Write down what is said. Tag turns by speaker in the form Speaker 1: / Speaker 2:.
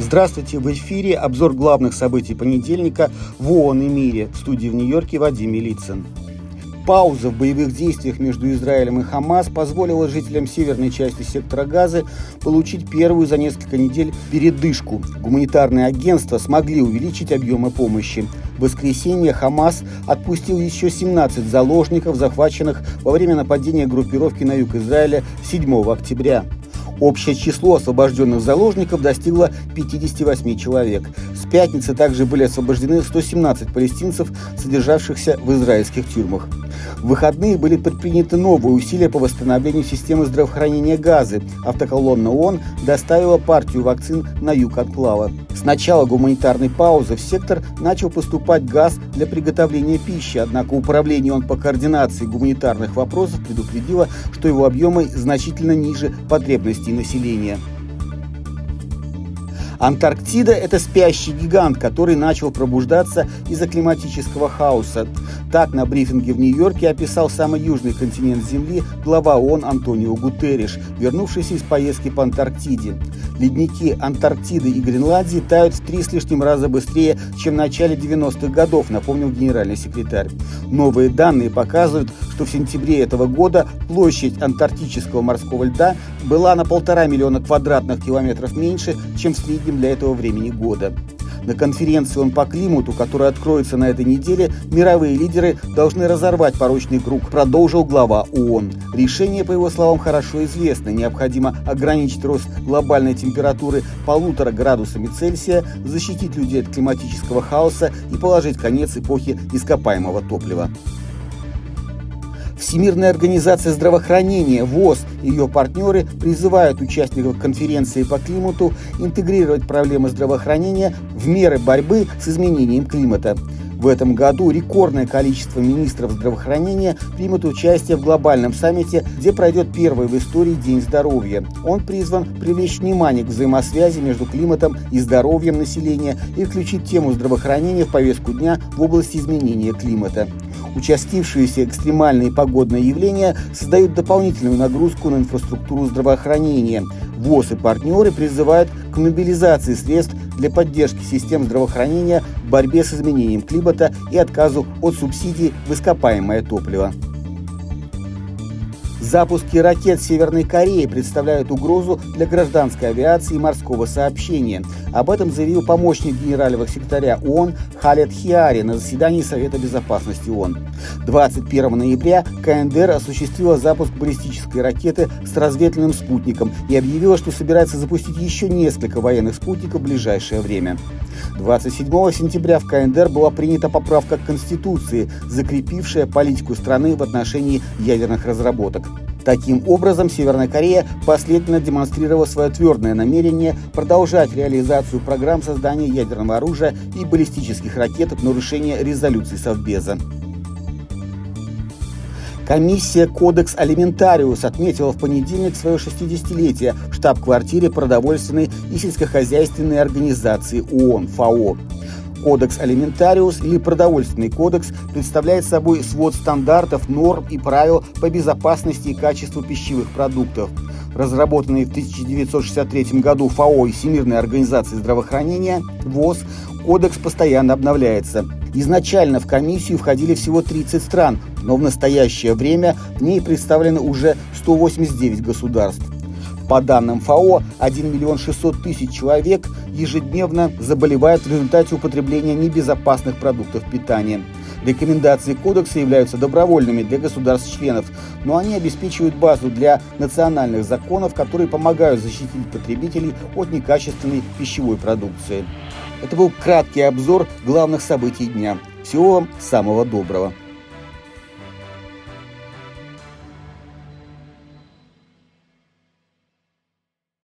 Speaker 1: Здравствуйте, в эфире обзор главных событий понедельника в ООН и мире. В студии в Нью-Йорке Вадим Милицын. Пауза в боевых действиях между Израилем и Хамас позволила жителям северной части сектора Газы получить первую за несколько недель передышку. Гуманитарные агентства смогли увеличить объемы помощи. В воскресенье Хамас отпустил еще 17 заложников, захваченных во время нападения группировки на юг Израиля 7 октября. Общее число освобожденных заложников достигло 58 человек. С пятницы также были освобождены 117 палестинцев, содержавшихся в израильских тюрьмах. В выходные были предприняты новые усилия по восстановлению системы здравоохранения Газы. Автоколонна ООН доставила партию вакцин на юг Анклава. С начала гуманитарной паузы в сектор начал поступать газ для приготовления пищи, однако Управление ООН по координации гуманитарных вопросов предупредило, что его объемы значительно ниже потребностей населения. Антарктида – это спящий гигант, который начал пробуждаться из-за климатического хаоса. Так на брифинге в Нью-Йорке описал самый южный континент Земли глава ООН Антонио Гутерриш, вернувшийся из поездки по Антарктиде. Ледники Антарктиды и Гренландии тают в три с лишним раза быстрее, чем в начале 90-х годов, напомнил генеральный секретарь. Новые данные показывают, что в сентябре этого года площадь антарктического морского льда была на полтора миллиона квадратных километров меньше, чем в среднем для этого времени года. На конференции «Он по климату», которая откроется на этой неделе, мировые лидеры должны разорвать порочный круг, продолжил глава ООН. Решение, по его словам, хорошо известно. Необходимо ограничить рост глобальной температуры полутора градусами Цельсия, защитить людей от климатического хаоса и положить конец эпохи ископаемого топлива. Всемирная организация здравоохранения ВОЗ и ее партнеры призывают участников конференции по климату интегрировать проблемы здравоохранения в меры борьбы с изменением климата. В этом году рекордное количество министров здравоохранения примут участие в глобальном саммите, где пройдет первый в истории День здоровья. Он призван привлечь внимание к взаимосвязи между климатом и здоровьем населения и включить тему здравоохранения в повестку дня в области изменения климата. Участившиеся экстремальные погодные явления создают дополнительную нагрузку на инфраструктуру здравоохранения. ВОЗ и партнеры призывают к мобилизации средств для поддержки систем здравоохранения в борьбе с изменением климата и отказу от субсидий в ископаемое топливо. Запуски ракет Северной Кореи представляют угрозу для гражданской авиации и морского сообщения. Об этом заявил помощник генерального секретаря ООН Халет Хиари на заседании Совета безопасности ООН. 21 ноября КНДР осуществила запуск баллистической ракеты с разведывательным спутником и объявила, что собирается запустить еще несколько военных спутников в ближайшее время. 27 сентября в КНДР была принята поправка к Конституции, закрепившая политику страны в отношении ядерных разработок. Таким образом, Северная Корея последовательно демонстрировала свое твердое намерение продолжать реализацию программ создания ядерного оружия и баллистических ракет в нарушение резолюций Совбеза. Комиссия «Кодекс Алиментариус» отметила в понедельник свое 60-летие в штаб-квартире продовольственной и сельскохозяйственной организации ООН ФАО. Кодекс Алиментариус или Продовольственный кодекс представляет собой свод стандартов, норм и правил по безопасности и качеству пищевых продуктов. Разработанный в 1963 году ФАО и Всемирной организацией здравоохранения ВОЗ, кодекс постоянно обновляется. Изначально в комиссию входили всего 30 стран, но в настоящее время в ней представлены уже 189 государств. По данным ФАО, 1 миллион 600 тысяч человек ежедневно заболевают в результате употребления небезопасных продуктов питания. Рекомендации кодекса являются добровольными для государств-членов, но они обеспечивают базу для национальных законов, которые помогают защитить потребителей от некачественной пищевой продукции. Это был краткий обзор главных событий дня. Всего вам самого доброго.